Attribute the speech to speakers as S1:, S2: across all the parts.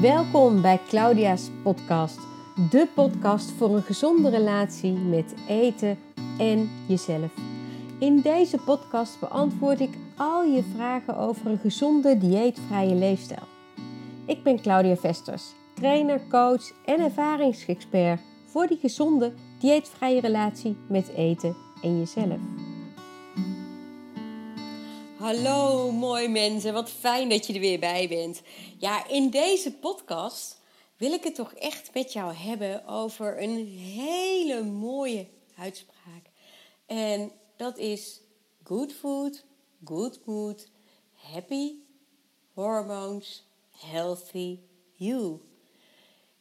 S1: Welkom bij Claudia's podcast, de podcast voor een gezonde relatie met eten en jezelf. In deze podcast beantwoord ik al je vragen over een gezonde dieetvrije leefstijl. Ik ben Claudia Vesters, trainer, coach en ervaringsexpert voor die gezonde dieetvrije relatie met eten en jezelf. Hallo mooi mensen, wat fijn dat je er weer bij bent. Ja, in deze podcast wil ik het toch echt met jou hebben over een hele mooie uitspraak. En dat is good food, good mood, happy hormones, healthy you.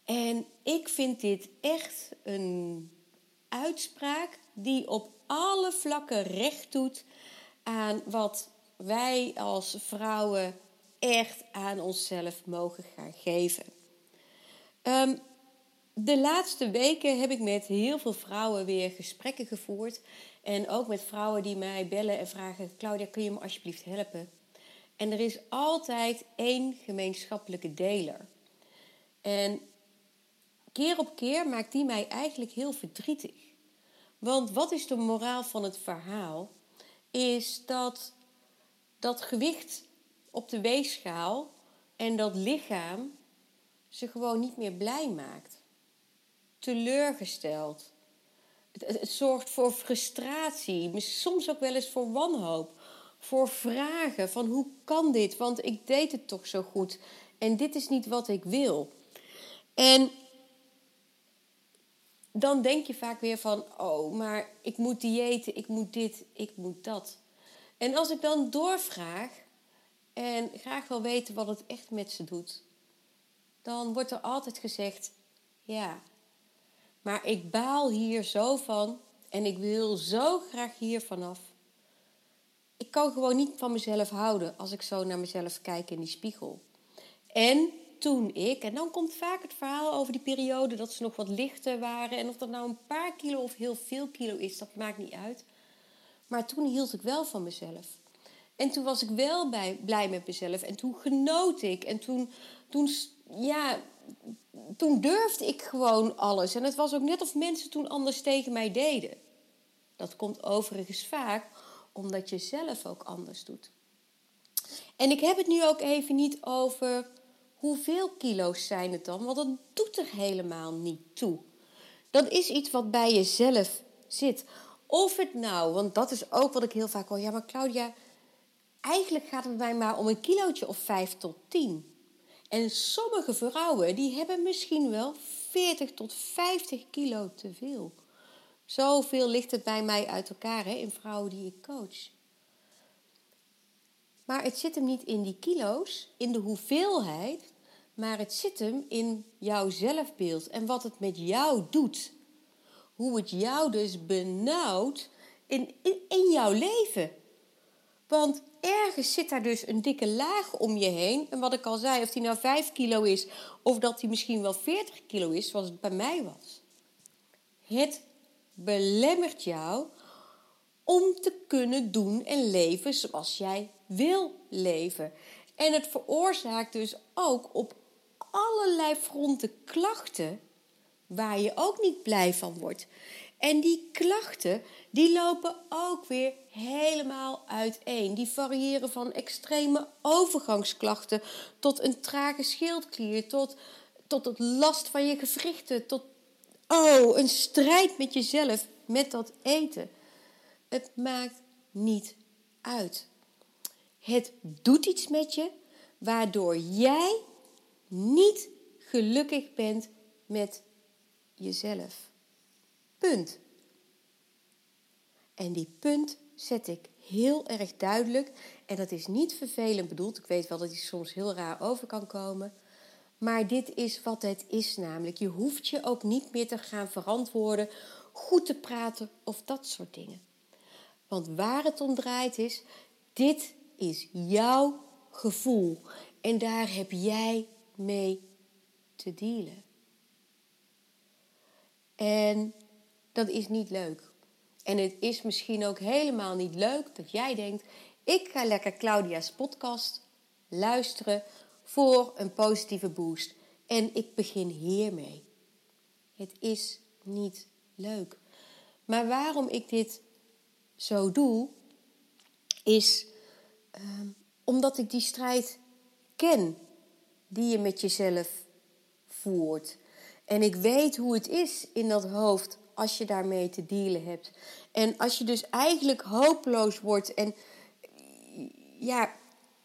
S1: En ik vind dit echt een uitspraak die op alle vlakken recht doet aan wat wij als vrouwen echt aan onszelf mogen gaan geven. Ehm, de laatste weken heb ik met heel veel vrouwen weer gesprekken gevoerd. En ook met vrouwen die mij bellen en vragen: Claudia, kun je me alsjeblieft helpen? En er is altijd één gemeenschappelijke deler. En keer op keer maakt die mij eigenlijk heel verdrietig. Want wat is de moraal van het verhaal? Is dat dat gewicht op de weegschaal en dat lichaam ze gewoon niet meer blij maakt. Teleurgesteld. Het, zorgt voor frustratie, soms ook wel eens voor wanhoop. Voor vragen van hoe kan dit? Want ik deed het toch zo goed en dit is niet wat ik wil. En dan denk je vaak weer van, oh, maar ik moet diëten, ik moet dit, ik moet dat. En als ik dan doorvraag en graag wil weten wat het echt met ze doet, dan wordt er altijd gezegd: ja, maar ik baal hier zo van en ik wil zo graag hier vanaf. Ik kan gewoon niet van mezelf houden als ik zo naar mezelf kijk in die spiegel. En toen ik, en dan komt vaak het verhaal over die periode dat ze nog wat lichter waren. En of dat nou een paar kilo of heel veel kilo is, dat maakt niet uit. Maar toen hield ik wel van mezelf. En toen was ik wel bij, blij met mezelf. En toen genoot ik. En toen, toen, ja, toen durfde ik gewoon alles. En het was ook net of mensen toen anders tegen mij deden. Dat komt overigens vaak omdat je zelf ook anders doet. En ik heb het nu ook even niet over hoeveel kilo's zijn het dan, want dat doet er helemaal niet toe. Dat is iets wat bij jezelf zit. Of het nou, want dat is ook wat ik heel vaak hoor. Ja, maar Claudia, eigenlijk gaat het mij maar om een kilootje of 5 tot 10. En sommige vrouwen die hebben misschien wel 40 tot 50 kilo te veel. Zoveel ligt het bij mij uit elkaar hè, in vrouwen die ik coach. Maar het zit hem niet in die kilo's, in de hoeveelheid, maar het zit hem in jouw zelfbeeld en wat het met jou doet hoe het jou dus benauwt in, in, in jouw leven. Want ergens zit daar dus een dikke laag om je heen. En wat ik al zei, of die nou 5 kilo is of dat die misschien wel 40 kilo is, zoals het bij mij was. Het belemmert jou om te kunnen doen en leven zoals jij wil leven. En het veroorzaakt dus ook op allerlei fronten klachten waar je ook niet blij van wordt. En die klachten, die lopen ook weer helemaal uiteen. Die variëren van extreme overgangsklachten tot een trage schildklier, tot, tot het last van je gewrichten, tot oh, een strijd met jezelf, met dat eten. Het maakt niet uit. Het doet iets met je waardoor jij niet gelukkig bent met jezelf. Punt. En die punt zet ik heel erg duidelijk. En dat is niet vervelend bedoeld. Ik weet wel dat die soms heel raar over kan komen. Maar dit is wat het is namelijk. Je hoeft je ook niet meer te gaan verantwoorden, goed te praten of dat soort dingen. Want waar het om draait is, dit is jouw gevoel. En daar heb jij mee te dealen. En dat is niet leuk. En het is misschien ook helemaal niet leuk dat jij denkt: ik ga lekker Claudia's podcast luisteren voor een positieve boost. En ik begin hiermee. Het is niet leuk. Maar waarom ik dit zo doe, is ehm, omdat ik die strijd ken die je met jezelf voert. En ik weet hoe het is in dat hoofd als je daarmee te dealen hebt. En als je dus eigenlijk hopeloos wordt en ja,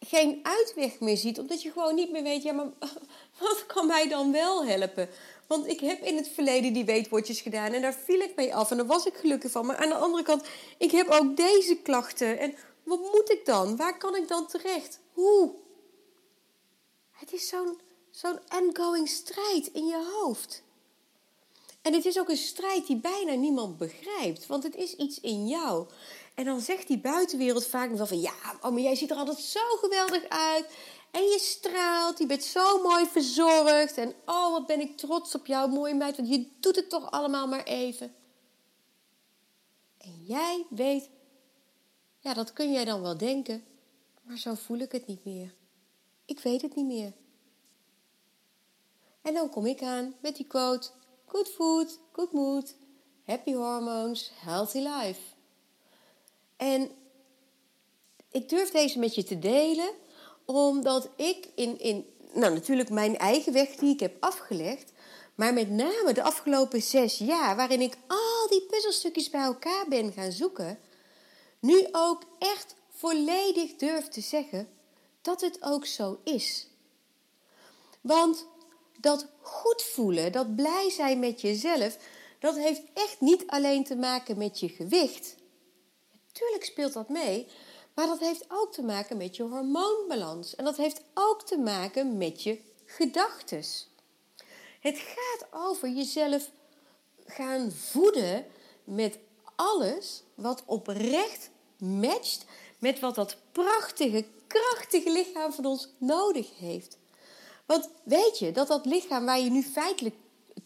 S1: geen uitweg meer ziet, omdat je gewoon niet meer weet, ja, maar wat kan mij dan wel helpen? Want ik heb in het verleden die weetwoordjes gedaan en daar viel ik mee af en daar was ik gelukkig van. Maar aan de andere kant, ik heb ook deze klachten. En wat moet ik dan? Waar kan ik dan terecht? Hoe? Het is zo'n zo'n ongoing strijd in je hoofd. En het is ook een strijd die bijna niemand begrijpt, want het is iets in jou. En dan zegt die buitenwereld vaak wel van ja, oh, maar jij ziet er altijd zo geweldig uit. En je straalt, je bent zo mooi verzorgd. En oh, wat ben ik trots op jou, mooie meid, want je doet het toch allemaal maar even. En jij weet, ja, dat kun jij dan wel denken, maar zo voel ik het niet meer. Ik weet het niet meer. En dan kom ik aan met die quote: Good food, good mood, happy hormones, healthy life. En ik durf deze met je te delen, omdat ik in, in nou natuurlijk mijn eigen weg die ik heb afgelegd, maar met name de afgelopen zes jaar, waarin ik al die puzzelstukjes bij elkaar ben gaan zoeken, nu ook echt volledig durf te zeggen dat het ook zo is. Want dat goed voelen, dat blij zijn met jezelf, dat heeft echt niet alleen te maken met je gewicht. Tuurlijk speelt dat mee, maar dat heeft ook te maken met je hormoonbalans. En dat heeft ook te maken met je gedachtes. Het gaat over jezelf gaan voeden met alles wat oprecht matcht met wat dat prachtige, krachtige lichaam van ons nodig heeft. Want weet je dat dat lichaam waar je nu feitelijk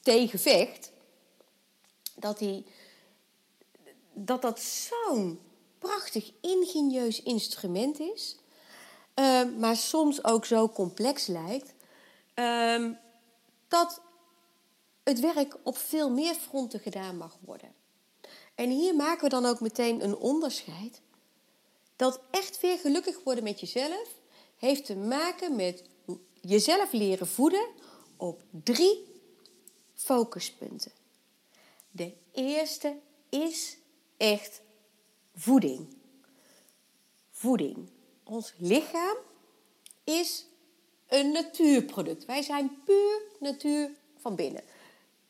S1: tegen vecht, dat, die, dat dat zo'n prachtig ingenieus instrument is, ehm, maar soms ook zo complex lijkt, ehm, dat het werk op veel meer fronten gedaan mag worden. En hier maken we dan ook meteen een onderscheid. Dat echt weer gelukkig worden met jezelf heeft te maken met jezelf leren voeden op drie focuspunten. De eerste is echt voeding. Voeding. Ons lichaam is een natuurproduct. Wij zijn puur natuur van binnen.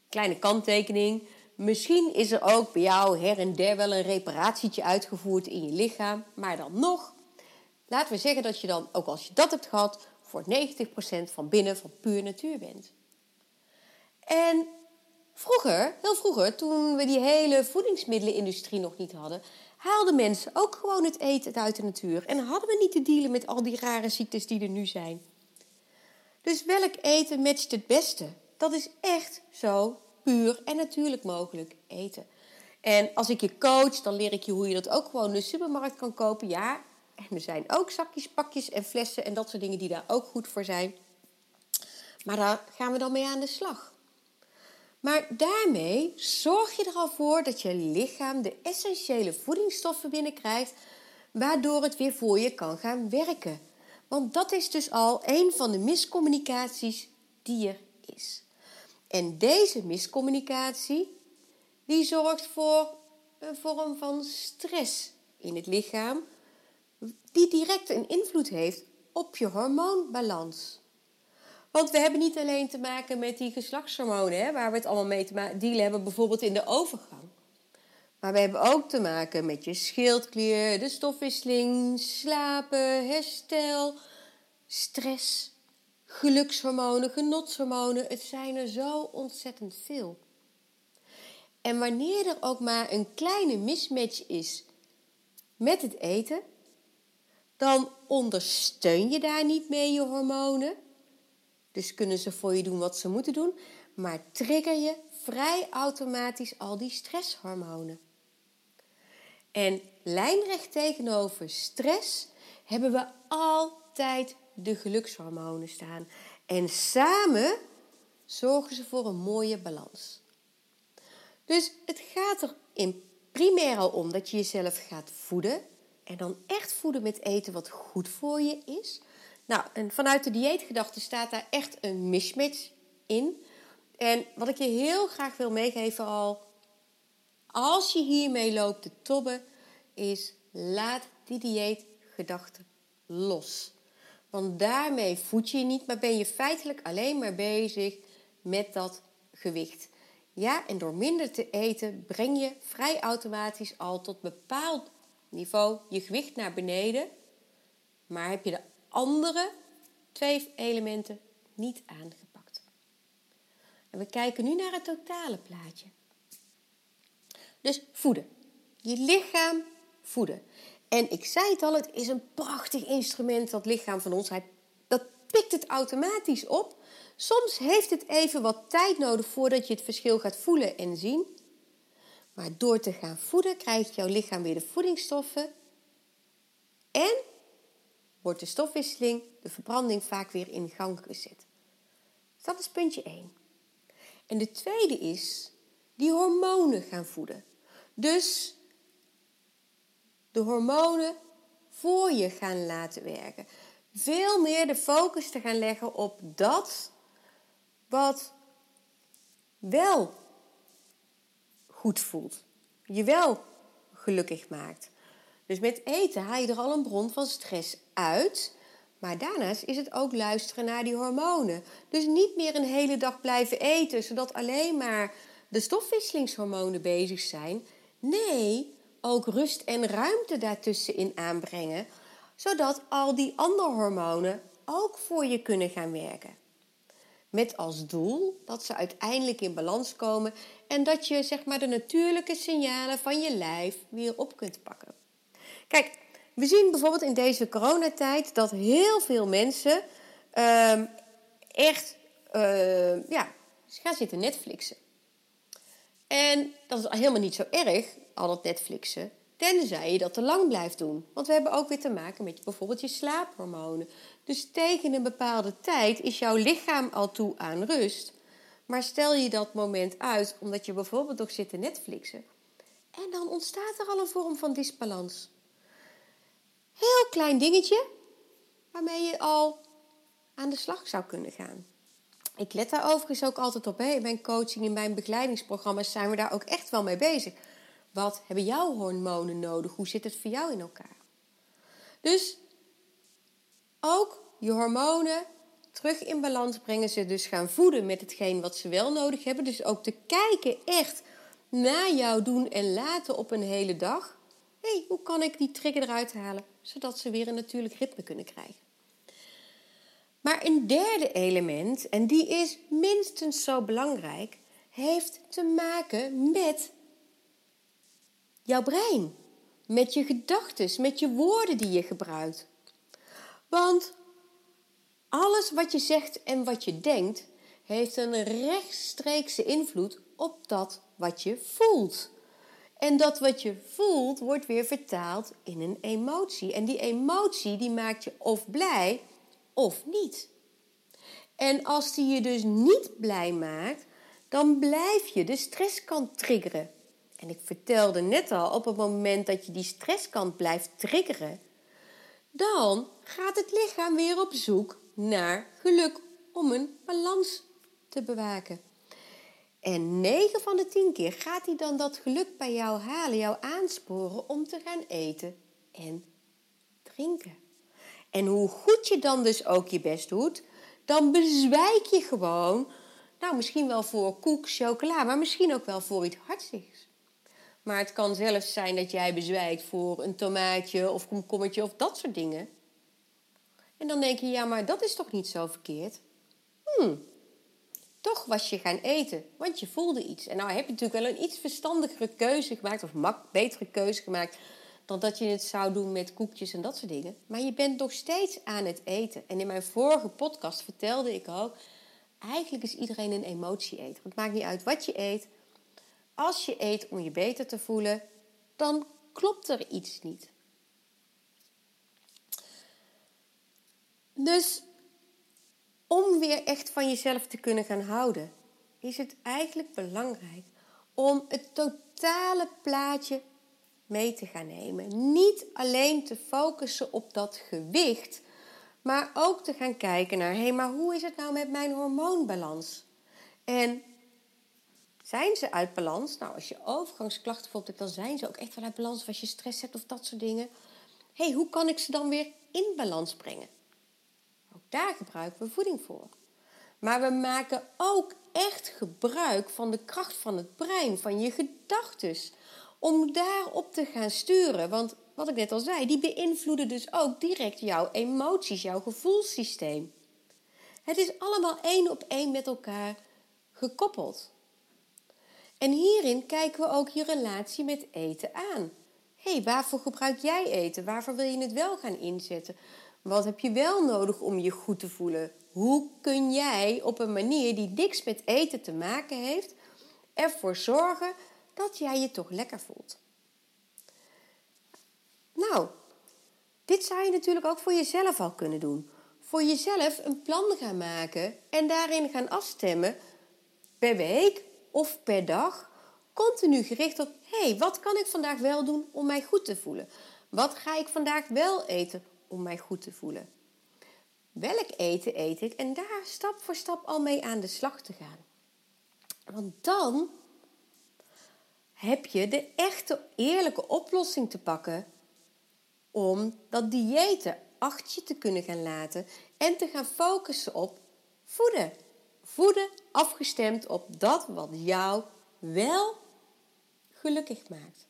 S1: Kleine kanttekening. Misschien is er ook bij jou her en der wel een reparatietje uitgevoerd in je lichaam. Maar dan nog, laten we zeggen dat je dan, ook als je dat hebt gehad, voor 90% van binnen van puur natuur bent. En vroeger, heel vroeger, toen we die hele voedingsmiddelenindustrie nog niet hadden, haalden mensen ook gewoon het eten uit de natuur. En hadden we niet te dealen met al die rare ziektes die er nu zijn. Dus welk eten matcht het beste? Dat is echt zo puur en natuurlijk mogelijk eten. En als ik je coach, dan leer ik je hoe je dat ook gewoon in de supermarkt kan kopen. Ja, en er zijn ook zakjes, pakjes en flessen en dat soort dingen die daar ook goed voor zijn. Maar daar gaan we dan mee aan de slag. Maar daarmee zorg je er al voor dat je lichaam de essentiële voedingsstoffen binnenkrijgt, waardoor het weer voor je kan gaan werken. Want dat is dus al een van de miscommunicaties die er is. En deze miscommunicatie die zorgt voor een vorm van stress in het lichaam, die direct een invloed heeft op je hormoonbalans. Want we hebben niet alleen te maken met die geslachtshormonen, hè, waar we het allemaal mee te dealen hebben, bijvoorbeeld in de overgang. Maar we hebben ook te maken met je schildklier, de stofwisseling, slapen, herstel, stress, gelukshormonen, genotshormonen. Het zijn er zo ontzettend veel. En wanneer er ook maar een kleine mismatch is met het eten, dan ondersteun je daar niet mee je hormonen. Dus kunnen ze voor je doen wat ze moeten doen, maar trigger je vrij automatisch al die stresshormonen. En lijnrecht tegenover stress hebben we altijd de gelukshormonen staan. En samen zorgen ze voor een mooie balans. Dus het gaat er in primair al om dat je jezelf gaat voeden. En dan echt voeden met eten wat goed voor je is. Nou, en vanuit de dieetgedachte staat daar echt een mismatch in. En wat ik je heel graag wil meegeven al, als je hiermee loopt te tobben, is laat die dieetgedachte los. Want daarmee voed je je niet, maar ben je feitelijk alleen maar bezig met dat gewicht. Ja, en door minder te eten breng je vrij automatisch al tot bepaald niveau je gewicht naar beneden. Maar heb je de andere twee elementen niet aangepakt. En we kijken nu naar het totale plaatje. Dus voeden. Je lichaam voeden. En ik zei het al, het is een prachtig instrument, dat lichaam van ons. Hij, dat pikt het automatisch op. Soms heeft het even wat tijd nodig voordat je het verschil gaat voelen en zien. Maar door te gaan voeden krijgt jouw lichaam weer de voedingsstoffen en wordt de stofwisseling, de verbranding vaak weer in gang gezet. Dat is puntje 1. En de tweede is die hormonen gaan voeden. Dus de hormonen voor je gaan laten werken. Veel meer de focus te gaan leggen op dat wat wel goed voelt. Je wel gelukkig maakt. Dus met eten haal je er al een bron van stress uit. Maar daarnaast is het ook luisteren naar die hormonen. Dus niet meer een hele dag blijven eten, zodat alleen maar de stofwisselingshormonen bezig zijn. Nee, ook rust en ruimte daartussenin aanbrengen, zodat al die andere hormonen ook voor je kunnen gaan werken. Met als doel dat ze uiteindelijk in balans komen en dat je zeg maar, de natuurlijke signalen van je lijf weer op kunt pakken. Kijk, we zien bijvoorbeeld in deze coronatijd dat heel veel mensen uh, echt uh, ja, gaan zitten Netflixen. En dat is helemaal niet zo erg, al dat Netflixen. Tenzij je dat te lang blijft doen. Want we hebben ook weer te maken met bijvoorbeeld je slaaphormonen. Dus tegen een bepaalde tijd is jouw lichaam al toe aan rust. Maar stel je dat moment uit omdat je bijvoorbeeld nog zit te Netflixen. En dan ontstaat er al een vorm van disbalans. Heel klein dingetje waarmee je al aan de slag zou kunnen gaan. Ik let daar overigens ook altijd op. Hè. In mijn coaching, in mijn begeleidingsprogramma's zijn we daar ook echt wel mee bezig. Wat hebben jouw hormonen nodig? Hoe zit het voor jou in elkaar? Dus ook je hormonen terug in balans brengen. Ze dus gaan voeden met hetgeen wat ze wel nodig hebben. Dus ook te kijken echt naar jouw doen en laten op een hele dag. Hé, hey, hoe kan ik die trigger eruit halen? Zodat ze weer een natuurlijk ritme kunnen krijgen. Maar een derde element, en die is minstens zo belangrijk, heeft te maken met jouw brein, met je gedachten, met je woorden die je gebruikt. Want alles wat je zegt en wat je denkt, heeft een rechtstreekse invloed op dat wat je voelt. En dat wat je voelt wordt weer vertaald in een emotie. En die emotie die maakt je of blij of niet. En als die je dus niet blij maakt, dan blijf je de stresskant triggeren. En ik vertelde net al, op het moment dat je die stresskant blijft triggeren, dan gaat het lichaam weer op zoek naar geluk om een balans te bewaken. En 9 van de 10 keer gaat hij dan dat geluk bij jou halen, jou aansporen om te gaan eten en drinken. En hoe goed je dan dus ook je best doet, dan bezwijk je gewoon, nou misschien wel voor koek, chocola, maar misschien ook wel voor iets hartstigs. Maar het kan zelfs zijn dat jij bezwijkt voor een tomaatje of komkommertje of dat soort dingen. En dan denk je, ja, maar dat is toch niet zo verkeerd? Hmm, toch was je gaan eten, want je voelde iets. En nou heb je natuurlijk wel een iets verstandigere keuze gemaakt, of mak, betere keuze gemaakt, dan dat je het zou doen met koekjes en dat soort dingen. Maar je bent nog steeds aan het eten. En in mijn vorige podcast vertelde ik ook, eigenlijk is iedereen een emotie eten. Het maakt niet uit wat je eet. Als je eet om je beter te voelen, dan klopt er iets niet. Dus om weer echt van jezelf te kunnen gaan houden, is het eigenlijk belangrijk om het totale plaatje mee te gaan nemen. Niet alleen te focussen op dat gewicht, maar ook te gaan kijken naar: hé, hey, maar hoe is het nou met mijn hormoonbalans? En zijn ze uit balans? Nou, als je overgangsklachten voelt, dan zijn ze ook echt wel uit balans. Als je stress hebt of dat soort dingen. Hey, hoe kan ik ze dan weer in balans brengen? Ook daar gebruiken we voeding voor. Maar we maken ook echt gebruik van de kracht van het brein, van je gedachten. Om daarop te gaan sturen. Want wat ik net al zei, die beïnvloeden dus ook direct jouw emoties, jouw gevoelssysteem. Het is allemaal één op één met elkaar gekoppeld. En hierin kijken we ook je relatie met eten aan. Hé, hey, waarvoor gebruik jij eten? Waarvoor wil je het wel gaan inzetten? Wat heb je wel nodig om je goed te voelen? Hoe kun jij op een manier die niks met eten te maken heeft, ervoor zorgen dat jij je toch lekker voelt? Nou, dit zou je natuurlijk ook voor jezelf al kunnen doen. Voor jezelf een plan gaan maken en daarin gaan afstemmen per week of per dag. Continu gericht op: hé, hey, wat kan ik vandaag wel doen om mij goed te voelen? Wat ga ik vandaag wel eten om mij goed te voelen? Welk eten eet ik? En daar stap voor stap al mee aan de slag te gaan. Want dan heb je de echte eerlijke oplossing te pakken om dat diëten achter je te kunnen gaan laten en te gaan focussen op voeden. Voeden afgestemd op dat wat jou wel gelukkig maakt.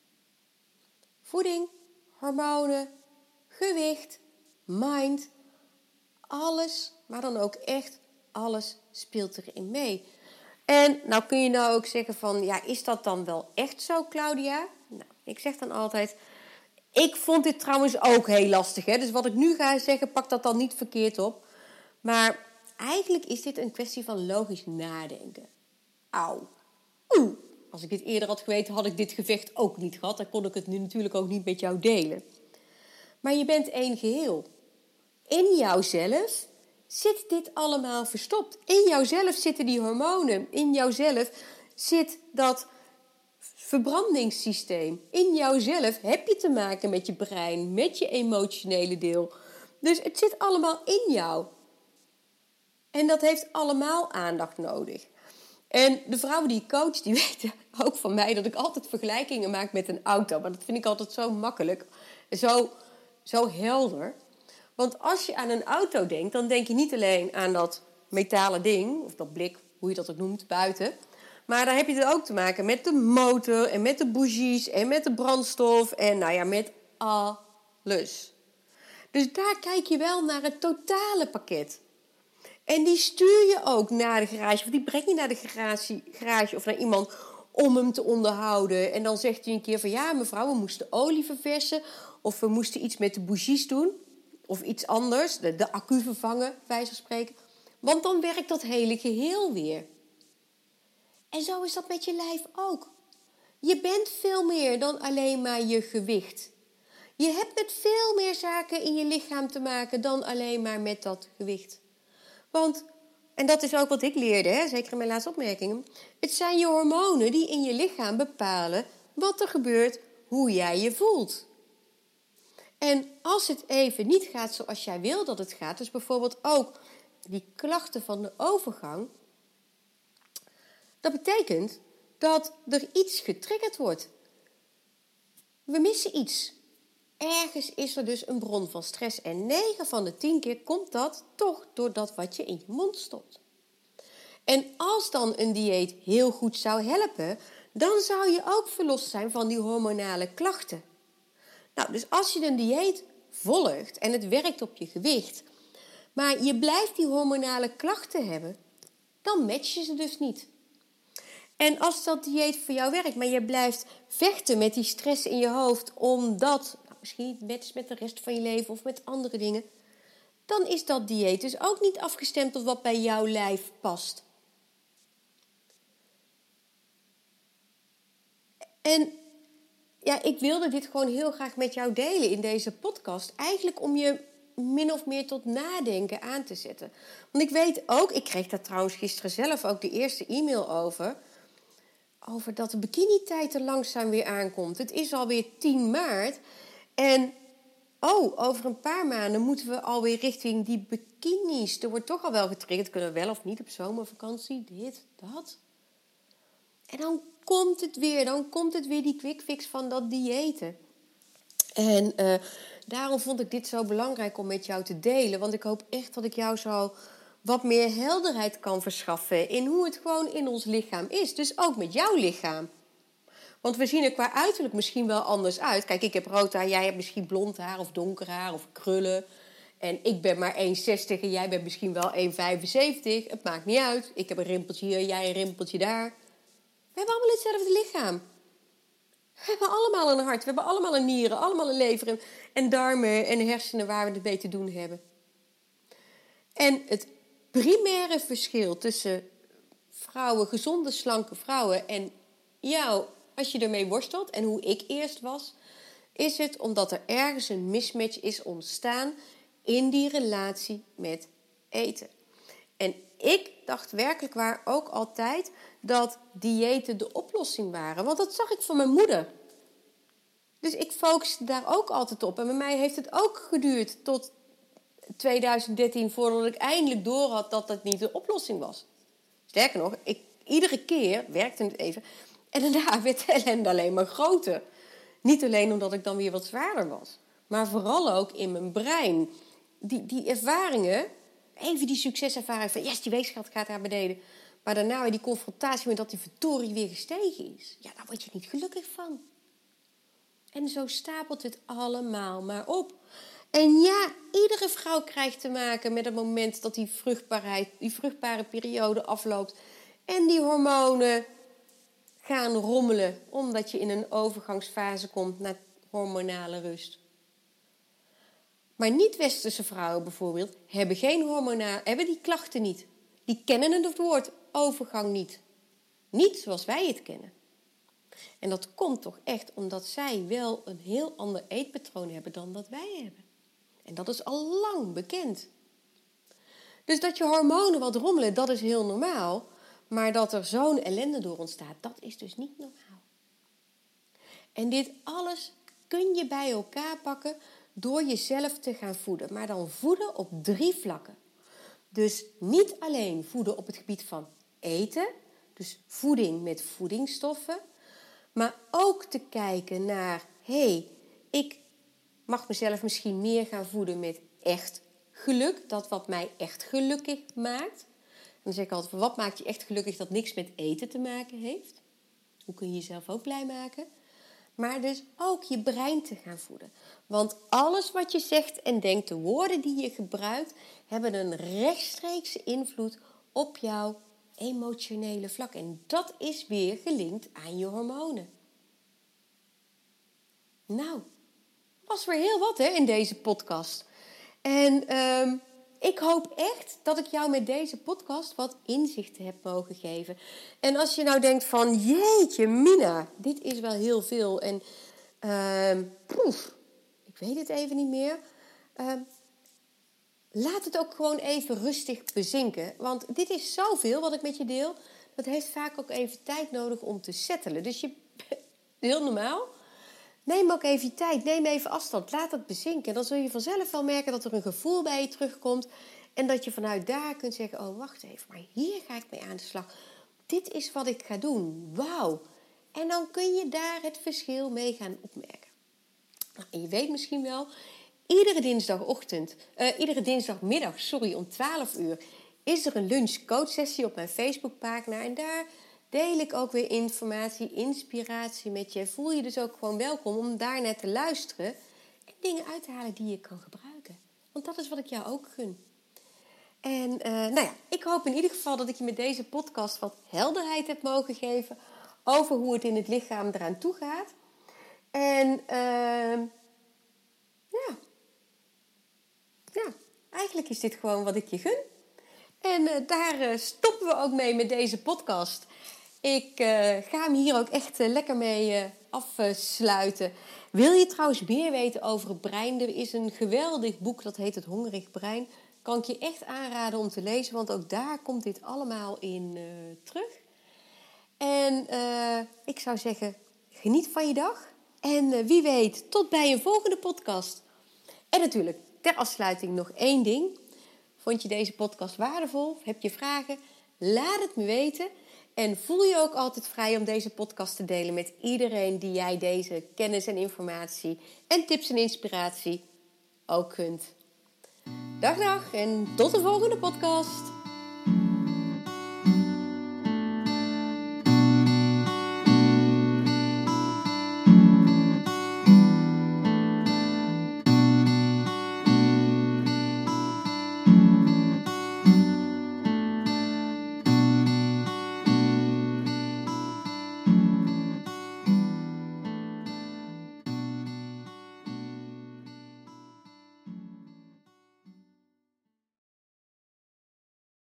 S1: Voeding, hormonen, gewicht, mind, alles, maar dan ook echt alles speelt erin mee. En nou kun je nou ook zeggen van, ja, is dat dan wel echt zo, Claudia? Nou, ik zeg dan altijd, ik vond dit trouwens ook heel lastig. Hè? Dus wat ik nu ga zeggen, pak dat dan niet verkeerd op. Maar eigenlijk is dit een kwestie van logisch nadenken. Auw. Oeh. Als ik dit eerder had geweten, had ik dit gevecht ook niet gehad. Dan kon ik het nu natuurlijk ook niet met jou delen. Maar je bent één geheel. In jouzelf zit dit allemaal verstopt. In jouzelf zitten die hormonen. In jouzelf zit dat verbrandingssysteem. In jouzelf heb je te maken met je brein, met je emotionele deel. Dus het zit allemaal in jou. En dat heeft allemaal aandacht nodig. En de vrouwen die ik coach, die weten ook van mij dat ik altijd vergelijkingen maak met een auto. Maar dat vind ik altijd zo makkelijk, zo, zo helder. Want als je aan een auto denkt, dan denk je niet alleen aan dat metalen ding, of dat blik, hoe je dat ook noemt, buiten. Maar dan heb je het ook te maken met de motor en met de bougies en met de brandstof en nou ja, met alles. Dus daar kijk je wel naar het totale pakket. En die stuur je ook naar de garage, of die breng je naar de garage, garage of naar iemand om hem te onderhouden. En dan zegt hij een keer van ja, mevrouw, we moesten olie verversen. Of we moesten iets met de bougies doen. Of iets anders, de, accu vervangen, wijze van spreken. Want dan werkt dat hele geheel weer. En zo is dat met je lijf ook. Je bent veel meer dan alleen maar je gewicht. Je hebt met veel meer zaken in je lichaam te maken dan alleen maar met dat gewicht. Want, en dat is ook wat ik leerde, hè, zeker in mijn laatste opmerkingen. Het zijn je hormonen die in je lichaam bepalen wat er gebeurt, hoe jij je voelt. En als het even niet gaat zoals jij wil dat het gaat, dus bijvoorbeeld ook die klachten van de overgang, dat betekent dat er iets getriggerd wordt. We missen iets. Ergens is er dus een bron van stress en 9 van de 10 keer komt dat toch door dat wat je in je mond stopt. En als dan een dieet heel goed zou helpen, dan zou je ook verlost zijn van die hormonale klachten. Nou, dus als je een dieet volgt en het werkt op je gewicht, maar je blijft die hormonale klachten hebben, dan match je ze dus niet. En als dat dieet voor jou werkt, maar je blijft vechten met die stress in je hoofd, omdat misschien met, de rest van je leven of met andere dingen, dan is dat dieet dus ook niet afgestemd op wat bij jouw lijf past. En ja, ik wilde dit gewoon heel graag met jou delen in deze podcast. Eigenlijk om je min of meer tot nadenken aan te zetten. Want ik weet ook, ik kreeg daar trouwens gisteren zelf ook de eerste e-mail over. Over dat de bikini-tijd er langzaam weer aankomt. Het is alweer 10 maart. En oh, over een paar maanden moeten we alweer richting die bikinis. Er wordt toch al wel getriggerd. Kunnen we wel of niet op zomervakantie? Dit, dat. En dan komt het weer. Dan komt het weer die quick fix van dat diëten. En uh, daarom vond ik dit zo belangrijk om met jou te delen. Want ik hoop echt dat ik jou zo wat meer helderheid kan verschaffen in hoe het gewoon in ons lichaam is. Dus ook met jouw lichaam. Want we zien er qua uiterlijk misschien wel anders uit. Kijk, ik heb rood haar, jij hebt misschien blond haar of donker haar of krullen. En ik ben maar 1,60 en jij bent misschien wel 1,75. Het maakt niet uit. Ik heb een rimpeltje hier, jij een rimpeltje daar. We hebben allemaal hetzelfde lichaam. We hebben allemaal een hart, we hebben allemaal een nieren, allemaal een lever en darmen en hersenen waar we het mee te doen hebben. En het primaire verschil tussen vrouwen, gezonde, slanke vrouwen en jou, als je ermee worstelt en hoe ik eerst was, is het omdat er ergens een mismatch is ontstaan in die relatie met eten. En ik dacht werkelijk waar ook altijd dat diëten de oplossing waren. Want dat zag ik van mijn moeder. Dus ik focuste daar ook altijd op. En bij mij heeft het ook geduurd tot 2013 voordat ik eindelijk door had dat dat niet de oplossing was. Sterker nog, ik, iedere keer werkte het even. En daarna werd de ellende alleen maar groter. Niet alleen omdat ik dan weer wat zwaarder was. Maar vooral ook in mijn brein. Die, die ervaringen, even die succeservaring van... yes, die weegschaal gaat naar beneden. Maar daarna weer die confrontatie met dat die vertorie weer gestegen is. Ja, daar word je niet gelukkig van. En zo stapelt het allemaal maar op. En ja, iedere vrouw krijgt te maken met het moment dat die, vruchtbaarheid, die vruchtbare periode afloopt. En die hormonen gaan rommelen, omdat je in een overgangsfase komt naar hormonale rust. Maar niet-westerse vrouwen bijvoorbeeld hebben, geen hormona hebben die klachten niet. Die kennen het woord overgang niet. Niet zoals wij het kennen. En dat komt toch echt omdat zij wel een heel ander eetpatroon hebben dan dat wij hebben. En dat is al lang bekend. Dus dat je hormonen wat rommelen, dat is heel normaal. Maar dat er zo'n ellende door ontstaat, dat is dus niet normaal. En dit alles kun je bij elkaar pakken door jezelf te gaan voeden. Maar dan voeden op drie vlakken. Dus niet alleen voeden op het gebied van eten, dus voeding met voedingsstoffen, maar ook te kijken naar, hé, hey, ik mag mezelf misschien meer gaan voeden met echt geluk, dat wat mij echt gelukkig maakt. Dan zeg ik altijd, wat maakt je echt gelukkig dat niks met eten te maken heeft? Hoe kun je jezelf ook blij maken? Maar dus ook je brein te gaan voeden. Want alles wat je zegt en denkt, de woorden die je gebruikt, hebben een rechtstreekse invloed op jouw emotionele vlak. En dat is weer gelinkt aan je hormonen. Nou, was weer heel wat hè, in deze podcast. En ehm, ik hoop echt dat ik jou met deze podcast wat inzichten heb mogen geven. En als je nou denkt van, jeetje Mina, dit is wel heel veel. En uh, ik weet het even niet meer. Ehm, laat het ook gewoon even rustig bezinken. Want dit is zoveel wat ik met je deel. Dat heeft vaak ook even tijd nodig om te settelen. Dus je, heel normaal. Neem ook even tijd. Neem even afstand. Laat het bezinken. Dan zul je vanzelf wel merken dat er een gevoel bij je terugkomt. En dat je vanuit daar kunt zeggen: Oh, wacht even, maar hier ga ik mee aan de slag. Dit is wat ik ga doen. Wauw. En dan kun je daar het verschil mee gaan opmerken. Nou, en je weet misschien wel, Iedere dinsdagochtend, uh, iedere dinsdagmiddag, sorry, om 12 uur is er een lunch coach sessie op mijn Facebookpagina. En daar deel ik ook weer informatie, inspiratie met je. Voel je dus ook gewoon welkom om daar naar te luisteren en dingen uit te halen die je kan gebruiken. Want dat is wat ik jou ook gun. En uh, nou ja, ik hoop in ieder geval dat ik je met deze podcast wat helderheid heb mogen geven over hoe het in het lichaam eraan toe gaat. En uh, ja, ja, eigenlijk is dit gewoon wat ik je gun. En uh, daar uh, stoppen we ook mee met deze podcast. Ik uh, ga hem hier ook echt uh, lekker mee uh, afsluiten. Wil je trouwens meer weten over het brein? Er is een geweldig boek dat heet Het Hongerig Brein. Kan ik je echt aanraden om te lezen, want ook daar komt dit allemaal in terug. En ik zou zeggen, geniet van je dag. En wie weet, tot bij een volgende podcast. En natuurlijk, ter afsluiting nog één ding. Vond je deze podcast waardevol? Heb je vragen? Laat het me weten. En voel je ook altijd vrij om deze podcast te delen met iedereen die jij deze kennis en informatie en tips en inspiratie ook kunt. Dag dag en tot de volgende podcast.